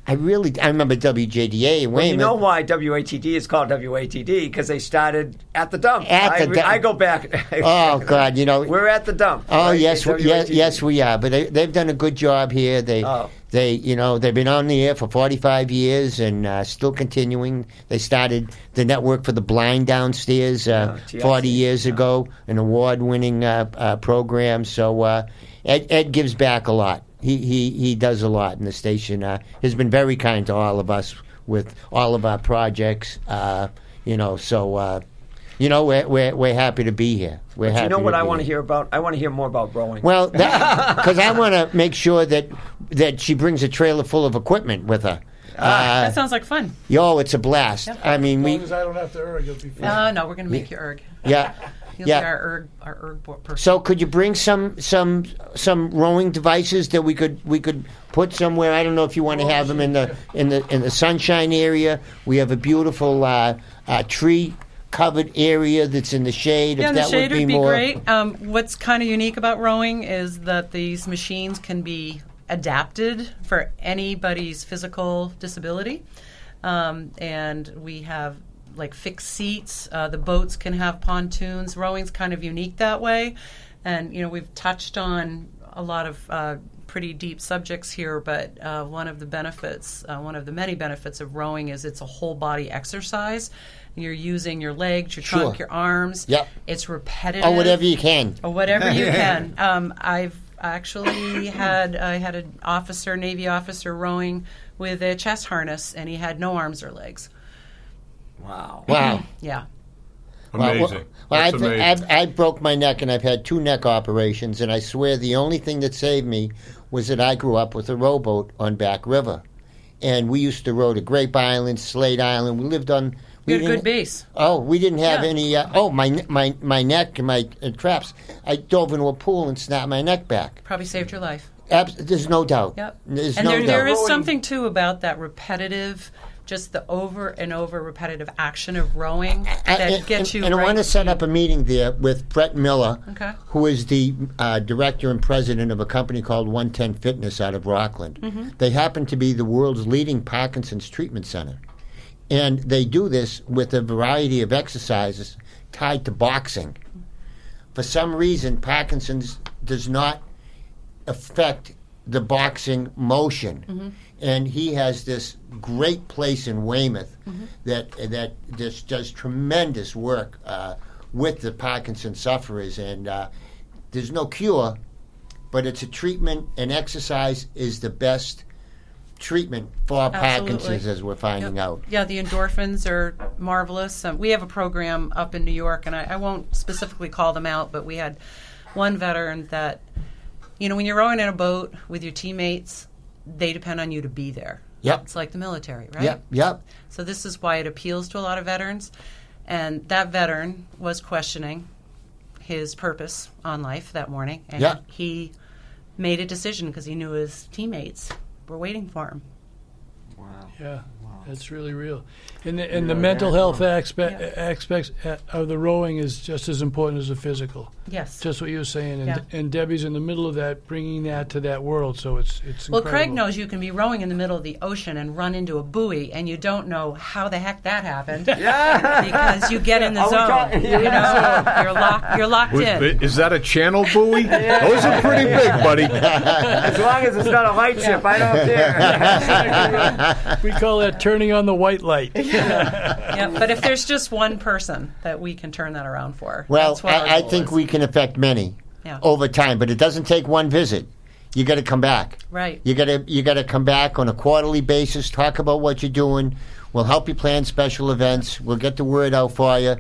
I really I remember WJDA in Well, you know why WATD is called WATD? Because they started at the dump. At I, the dump. I go back. Oh God, you know. We're at the dump. Oh right? yes, we, yes, yes, we are. But they, they've done a good job here. They, Oh. they, you know, they've been on the air for forty-five years and uh, still continuing. They started the network for the blind downstairs uh, Oh, forty years ago, an award-winning uh, uh, program. So uh, Ed, Ed gives back a lot. He, he, he does a lot, in the station uh, has been very kind to all of us with all of our projects. Uh, you know, so. Uh, you know, we're, we're, we're happy to be here. We're But happy you know what I want to hear about? I want to hear more about rowing. Well, because I want to make sure that that she brings a trailer full of equipment with her. Ah, Uh, That sounds like fun. yo, it's a blast. I mean, As we as I don't have to erg, it'll be fine. Uh, no, we're going to make you erg. yeah, You'll yeah. be our erg, our erg person. So could you bring some some some rowing devices that we could we could put somewhere? I don't know if you want to have them in the in the in the sunshine area. We have a beautiful uh, uh, tree covered area that's in the shade. Yeah, if the that shade would be, would be more, great. Um, what's kind of unique about rowing is that these machines can be adapted for anybody's physical disability. Um, and we have like fixed seats. Uh, the boats can have pontoons. Rowing's kind of unique that way. And, you know, we've touched on a lot of uh, pretty deep subjects here, but uh, one of the benefits, uh, one of the many benefits of rowing is it's a whole body exercise. You're using your legs, your Sure. trunk, your arms. Yep. It's repetitive. or whatever you can. Or whatever you can. Um, I've actually had I had an officer, Navy officer, rowing with a chest harness, and he had no arms or legs. Wow. Wow. Yeah. Amazing. Well, well, That's I've, amazing. I've, I broke my neck and I've had two neck operations, and I swear the only thing that saved me was that I grew up with a rowboat on Back River. And we used to row to Grape Island, Slate Island. We lived on. We You had a good base. Oh, we didn't have Yeah. any. Uh, oh, my my my neck and my uh, traps. I dove into a pool and snapped my neck back. Probably saved your life. Abs- there's no doubt. Yep. There's and no there, doubt. there is something too about that repetitive, just the over and over repetitive action of rowing that and, gets you. and I want to set up a meeting there with Brett Miller, Okay. who is the uh, director and president of a company called 110 Fitness out of Rockland. Mm-hmm. They happen to be the world's leading Parkinson's treatment center. And they do this with a variety of exercises tied to boxing. For some reason, Parkinson's does not affect the boxing motion. Mm-hmm. And he has this great place in Weymouth Mm-hmm. that that just does tremendous work uh, with the Parkinson sufferers. And uh, there's no cure, but it's a treatment, and exercise is the best treatment for Absolutely. Parkinson's, as we're finding out. Yeah, the endorphins are marvelous. Um, we have a program up in New York, and I, I won't specifically call them out, but we had one veteran that, you know, when you're rowing in a boat with your teammates, they depend on you to be there. Yep. It's like the military, right? Yep, yep. So this is why it appeals to a lot of veterans. And that veteran was questioning his purpose on life that morning. And Yeah. he made a decision because he knew his teammates were waiting for him. Yeah, that's really real. And the, and the mental health aspect aspects uh, of the rowing is just as important as the physical. Yes. Just what you were saying, and, Yeah. and Debbie's in the middle of that, bringing that to that world. So it's it's well, incredible. Craig knows you can be rowing in the middle of the ocean and run into a buoy, and you don't know how the heck that happened. Yeah. because you get in the Are we zone. talking- You know, you're locked. You're locked in. Is that a channel buoy? Those are pretty big, buddy. As long as it's not a light ship, I don't care. We call that turning on the white light. Yeah, but if there's just one person that we can turn that around for, Well, that's what I, I think is. we can affect many Yeah. over time, but it doesn't take one visit. You got to come back. Right. You got to you got to come back on a quarterly basis. Talk about what you're doing. We'll help you plan special events. We'll get the word out for you.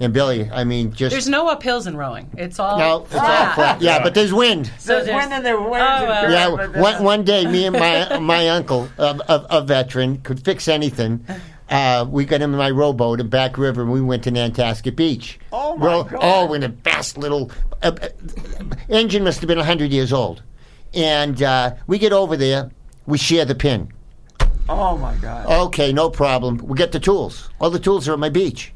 And Billy, I mean, just There's no uphills in rowing. It's all no, it's all flat. flat. Yeah, but there's wind. So There's there's- wind and there winds Oh, well. Yeah, but one, one day, me and my my uncle, a, a, a veteran, could fix anything. Uh, we got him in my rowboat in Back River, and we went to Nantasket Beach. Oh, my God. Oh, in a vast little uh, uh, engine must have been hundred years old, and uh, we get over there. We share the pin. Oh my God. Okay, no problem. We get the tools. All the tools are at my beach.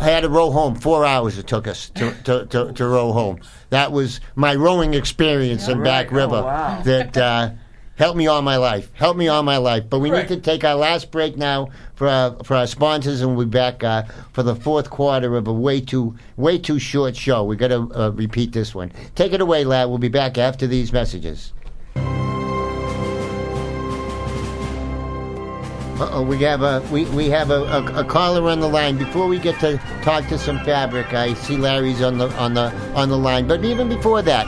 I had to row home. Four hours it took us to, to, to, to row home. That was my rowing experience in Back Right. Oh, River wow. that uh, helped me all my life. Helped me all my life. But we Right. need to take our last break now for our, for our sponsors, and we'll be back uh, for the fourth quarter of a way too way too short show. We got to uh, repeat this one. Take it away, lad. We'll be back after these messages. Uh-oh, we have a we, we have a, a, a caller on the line. Before we get to talk to some fabric, I see Larry's on the on the on the line. But even before that,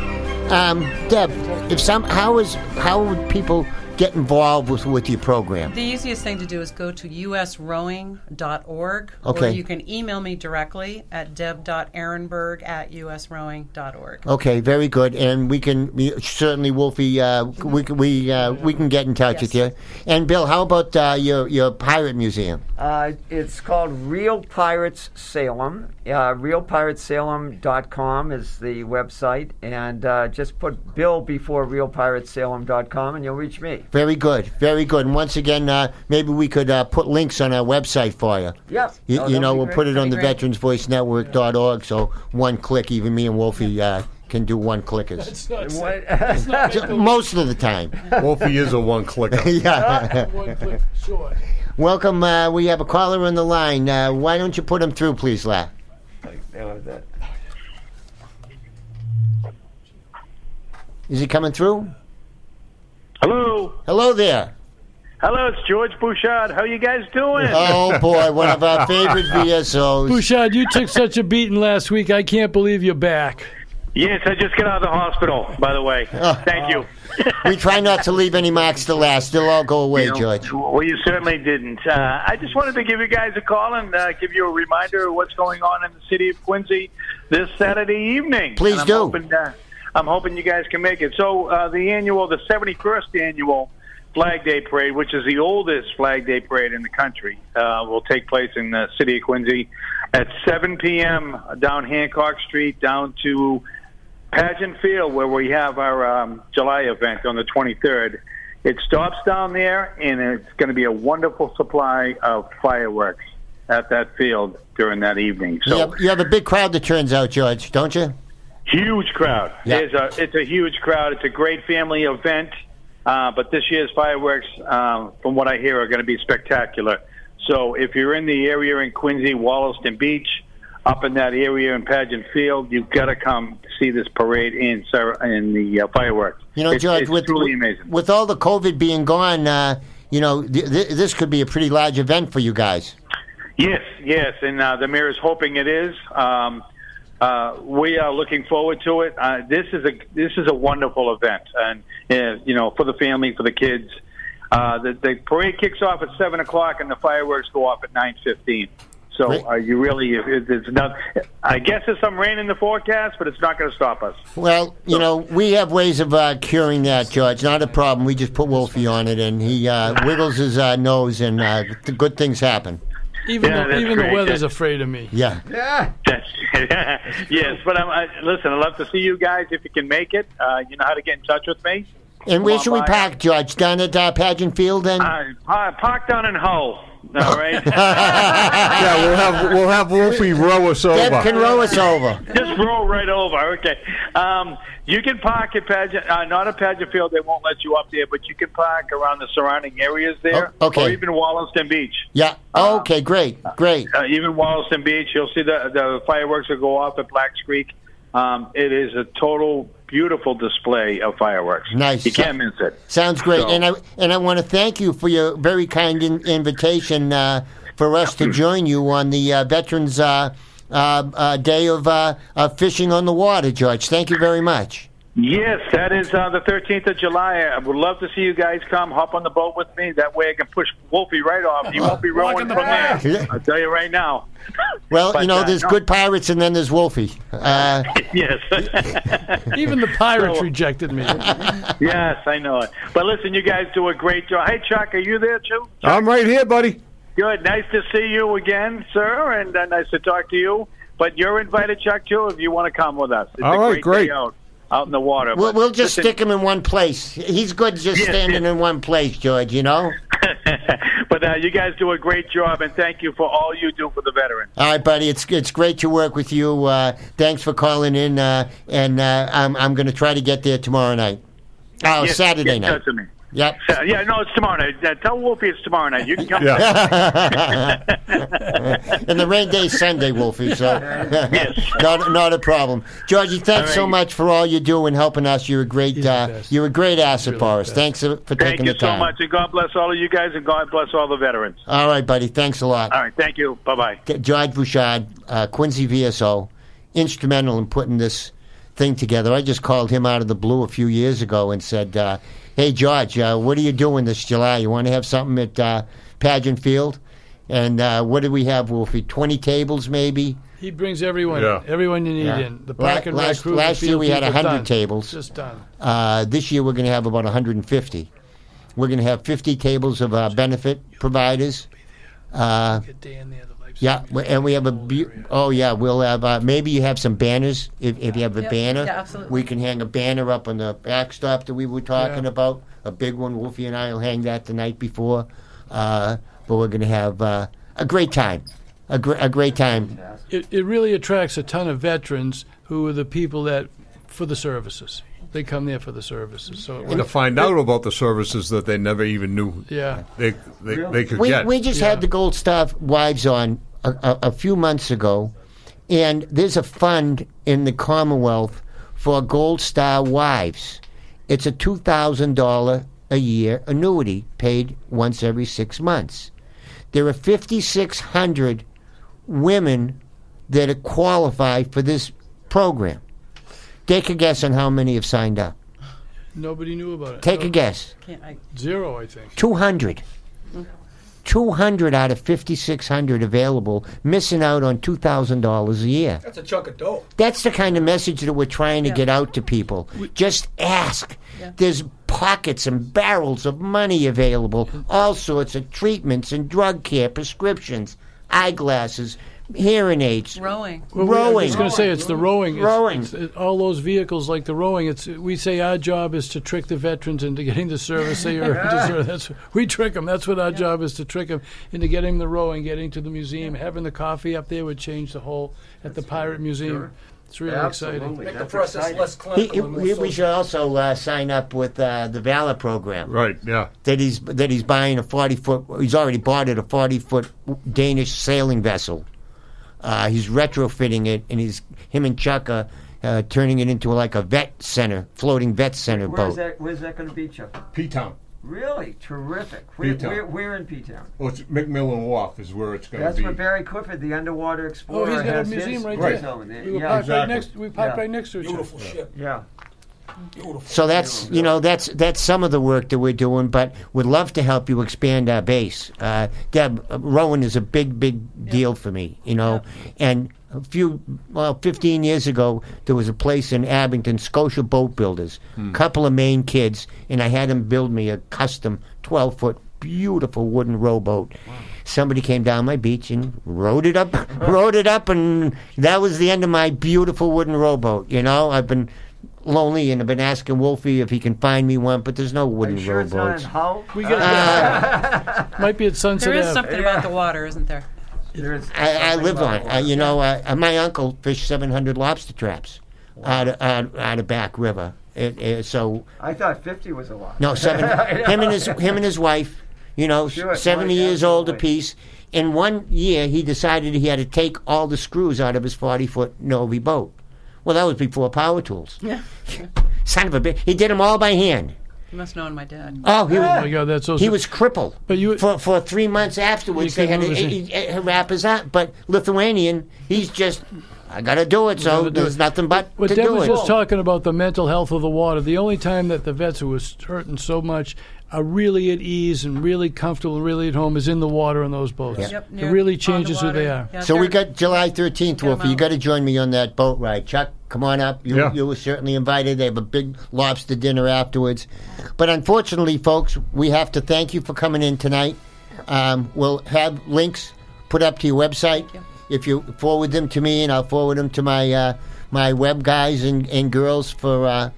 um, Deb, if some how is how would people get involved with with your program? The easiest thing to do is go to usrowing.org, Okay. or you can email me directly at deb.ehrenberg at usrowing.org. Okay, very good, and we can we, certainly Wolfie. Uh, we can we uh, we can get in touch with you. And Bill, how about uh, your your pirate museum? Uh, it's called Real Pirates Salem. Uh, RealPiratesSalem.com is the website, and uh, just put Bill before RealPiratesSalem.com, and you'll reach me. Very good, very good. And once again, uh, maybe we could uh, put links on our website for you. Yep. You, Oh, you know, we'll great. put it on the That'd be great. veteransvoicenetwork.org, so one click, even me and Wolfie uh, can do one clickers. It's not What- it's not Most of the time. Wolfie is a one clicker. yeah. one click short. Welcome. Uh, we have a caller on the line. Uh, why don't you put him through, please, La? That was it. Is he coming through? Hello. Hello there. Hello, it's George Bouchard. How you guys doing? Oh, boy, one of our favorite VSOs. Bouchard, you took such a beating last week. I can't believe you're back. yes, I just got out of the hospital, by the way. Oh. Thank you. We try not to leave any marks to last. They'll all go away, You know, George. Well, you certainly didn't. Uh, I just wanted to give you guys a call and uh, give you a reminder of what's going on in the city of Quincy this Saturday evening. Please I'm do. Hoping, uh, I'm hoping you guys can make it. So uh, the annual, the 71st annual Flag Day Parade, which is the oldest Flag Day Parade in the country, uh, will take place in the city of Quincy at 7 p.m. down Hancock Street down to Pageant Field, where we have our um, July event on the 23rd. It stops down there, and it's going to be a wonderful supply of fireworks at that field during that evening. So you, have, you have a big crowd that turns out, George, don't you? huge crowd. Yeah. It's a it's a huge crowd. It's a great family event. Uh, but this year's fireworks, um, from what I hear, are going to be spectacular. So if you're in the area in Quincy, Wollaston Beach, up in that area in Pageant Field, you've got to come see this parade in Sar- in the uh, fireworks. You know, it's, George, it's with, truly amazing. with all the COVID being gone, uh, you know, th- th- this could be a pretty large event for you guys. Yes, yes, and uh, the mayor is hoping it is. Um, uh, we are looking forward to it. Uh, this is a this is a wonderful event, and uh, you know, for the family, for the kids. Uh, the, the parade kicks off at seven o'clock, and the fireworks go off at nine fifteen. So Great. uh, you really, it, it's not. I guess there's some rain in the forecast, but it's not going to stop us. Well, you know, we have ways of uh, curing that, George. Not a problem. We just put Wolfie on it, and he uh, wiggles his uh, nose, and uh, th- good things happen. Even Yeah, the, that's even the weather's Yeah. afraid of me. Yeah. Yeah. yes, but I'm, I, listen, I'd love to see you guys if you can make it. Uh, you know how to get in touch with me. And where Come on should we by. park, George? Down at uh, Pageant Field, then? Uh, pa- park down in Hull. All right. yeah, we'll have we'll have Wolfie row us Deb over. can row us over. Just roll right over. Okay. Um, you can park at Pageant, uh, not at Pageant Field. They won't let you up there, but you can park around the surrounding areas there. Oh, okay. Or even Wollaston Beach. Yeah. Okay, great, great. Uh, even Wollaston Beach, you'll see the the fireworks will go off at Blacks Creek. Um, it is a total beautiful display of fireworks. Nice. You can't miss it. Sounds great. So- And I and I want to thank you for your very kind in, invitation uh, for us to join you on the uh, Veterans uh, uh, uh, Day of Fishing on the Water, George. Thank you very much. Yes, that is uh, the 13th of July. I would love to see you guys come, hop on the boat with me. That way I can push Wolfie right off. He won't be rowing from the there. Yeah. I'll tell you right now. Well, But, you know, uh, there's no. good pirates and then there's Wolfie. Uh, Yes. Even the pirates So- rejected me. yes, I know it. But listen, you guys do a great job. Hey, Chuck, are you there too? I'm right here, buddy. Good. Nice to see you again, sir, and uh, nice to talk to you. But you're invited, Chuck, too, if you want to come with us. It's All a right, great, great. Out, in the water. we'll, we'll just listen- stick him in one place. He's good just Yes, standing yes. in one place, George, you know? but uh, you guys do a great job, and thank you for all you do for the veterans. All right, buddy. It's it's great to work with you. Uh, thanks for calling in, uh, and uh, I'm I'm going to try to get there tomorrow night. Oh, Yes, Saturday night. Touch. Yep. Uh, yeah, no, it's tomorrow night. Uh, tell Wolfie it's tomorrow night. You can come. Yeah. and the rain day is Sunday, Wolfie. So Yes. not not a problem. Georgie, thanks All so much for all you do and helping us. You're a great uh, you're a great asset Really for the us. best. Thanks uh, for Thank taking you so much, and God bless all of you guys, and God bless all the veterans. All right, buddy. Thanks a lot. All right, thank you. Bye bye. George Bouchard, uh, Quincy VSO, instrumental in putting this thing together. I just called him out of the blue a few years ago and said, uh, "Hey, George, uh, what are you doing this July? You want to have something at uh, Pageant Field?" And uh, what did we have, Wolfie? Twenty tables, maybe. He brings everyone, Yeah. everyone you need Yeah. in. The La- park and last- crew. last year we had people, 100 done. tables. Just done. Uh, this year we're going to have about 150. We're going to have 50 tables of uh, benefit providers. Uh, Get Dan there. The life yeah, we- and we have a. Bu- oh yeah, we'll have. Uh, maybe you have some banners. If, if you have a Yep. banner, Yeah, absolutely. we can hang a banner up on the backstop that we were talking Yeah. about. A big one. Wolfie and I will hang that the night before. Uh, but we're going to have uh, a great time. A, gr- a great time. it, it really attracts a ton of veterans who are the people that for the services. They come there for the services. So to find out about the services that they never even knew yeah, they they, they could We, get. we just Yeah. had the Gold Star wives on a, a, a few months ago, and there's a fund in the Commonwealth for Gold Star wives. It's a two thousand dollar a year annuity paid once every six months. There are fifty six hundred women that are qualified for this program. Take a guess on how many have signed up. nobody knew about it. Take No, a guess. Can't, I, Zero, I think. 200. Mm. 200 out of 5,600 available, missing out on $2,000 a year. That's a chunk of dough. That's the kind of message that we're trying to Yeah. get out to people. Just ask. There's pockets and barrels of money available, all sorts of treatments and drug care, prescriptions, eyeglasses, hearing aids. rowing. Well, we- I was going to say it's the rowing. It's, Rowing. it's, it- all those vehicles like the rowing. It's we say our job is to trick the veterans into getting the service they are deserve. That's we trick them. That's what our job is to trick them into getting the rowing, getting to the museum, having the coffee up there would change the whole at the Pirate Museum. It's really exciting. Make the process less He, clinical and more he- we social. should also uh, sign up with uh, the Valor program. right, yeah. that he's that he's buying a forty foot. He's already bought it a forty foot Danish sailing vessel. Uh, he's retrofitting it, and he's him and Chuck are uh, turning it into like a vet center, floating vet center Where's boat. that? Where's that going to be, Chuck? P-Town. Really terrific. Where, P-Town. where, where in P-Town? Well, it's MacMillan Wharf is where it's going to be. That's where Barry Clifford, the underwater Oh, explorer, he's got a museum his right Right. there. over there. We were Yeah, parked right exactly. next. We parked Yeah. right next to each other. Beautiful ship. yeah. So that's you know that's that's some of the work that we're doing, but would love to help you expand our base. Uh, Deb, uh, Rowan is a big big deal for me, you know, and. A few, well, 15 years ago, there was a place in Abington, Scotia Boat Builders. Couple of Maine kids, and I had them build me a custom 12 foot, beautiful wooden rowboat. Somebody came down my beach and rowed it up, rowed it up, and that was the end of my beautiful wooden rowboat. You know, I've been lonely and I've been asking Wolfie if he can find me one, but there's no Are wooden you sure it's not rowboats. in Hull? We got Uh, might be at Sunset There is Ave. something about the water, isn't there? There is I, I live on. about Uh, you know, uh, my uncle fished 700 lobster traps out of, out, out of Back River. It, it, so I thought 50 was a lot. no, seven. him and his him and his wife, you know, Sure, 70 right, years old absolutely. apiece. In one year, he decided he had to take all the screws out of his 40 foot Novi boat. Well, that was before power tools. Yeah. Son of a bitch. He did them all by hand. You must know my dad. Oh, he Oh was, my God, that's so. he was crippled. But you- for for three months afterwards, You they had can to move his- eh, eh, wrap his up. But Lithuanian, he's just, I got to do it. So gotta do there's it. nothing but What to Deb do was it. just talking about the mental health of the water. The only time that the vets who was hurting so much are really at ease and really comfortable and really at home is in the water on those boats. Yep, it really on the changes who they are. Yeah, So we got July 13th, Wolfie. You got to join me on that boat ride. Chuck, come on up. You, Yeah. you were certainly invited. They have a big lobster dinner afterwards. But unfortunately, folks, we have to thank you for coming in tonight. Um, we'll have links put up to your website. you. If you forward them to me, and I'll forward them to my uh, my web guys and, and girls for uh,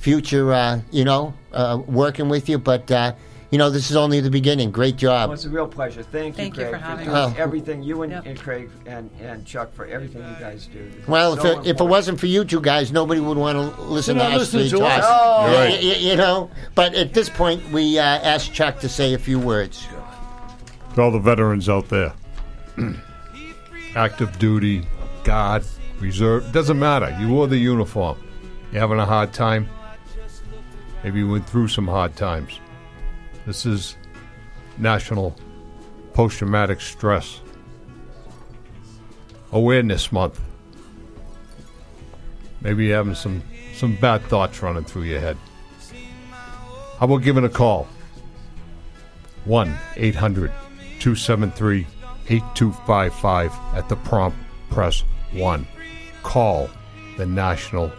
future, uh, you know, uh, working with you. But uh, you know, this is only the beginning. Great job. Well, it's a real pleasure. Thank you, Thank you Craig, for having doing us. Oh. everything. You and, Yep. and Craig and, and Chuck for everything you guys do. This Well, if so it, if it wasn't for you two guys, nobody would want to listen to us three listening to us. Oh. Right. y- you know. But at this point, we uh, asked Chuck to say a few words. To all the veterans out there, active duty, guard, reserve, doesn't matter. You wore the uniform. You having a hard time? Maybe you went through some hard times. This is National Post Traumatic Stress Awareness Month. Maybe you're having some, some bad thoughts running through your head. How about giving a call? 1 800 273 8255 at the prompt press 1. Call the National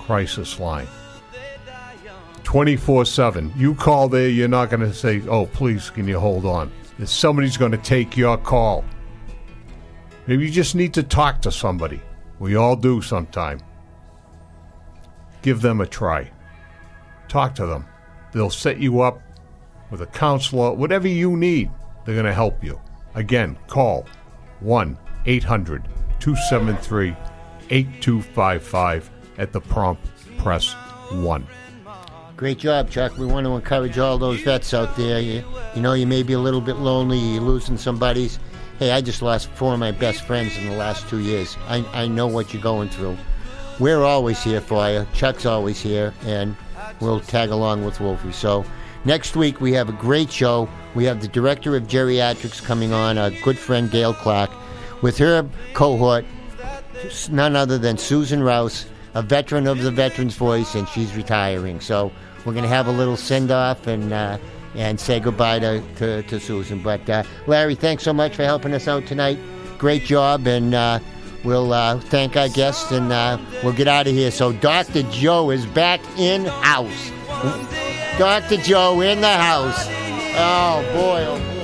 Crisis Line. 24 7. You call there, you're not going to say, oh, please, can you hold on? Somebody's going to take your call. Maybe you just need to talk to somebody. We all do sometime. Give them a try. Talk to them. They'll set you up with a counselor, whatever you need, they're going to help you. Again, call 1 800 273 8255 at the prompt press 1. Great job, Chuck. We want to encourage all those vets out there. You, you know, you may be a little bit lonely, you're losing some buddies. Hey, I just lost four of my best friends in the last two years. I, I know what you're going through. We're always here for you. Chuck's always here, and we'll tag along with Wolfie. So, next week we have a great show. We have the director of geriatrics coming on, our good friend Gail Clark, with her cohort, none other than Susan Rouse, a veteran of the Veterans Voice, and she's retiring. So we're going to have a little send off and uh, and say goodbye to, to, to Susan. But uh, Larry, thanks so much for helping us out tonight. Great job, and uh, we'll uh, thank our guests and uh, we'll get out of here. So Dr. Joe is back in house. Dr. Joe in the house. Oh boy, oh boy.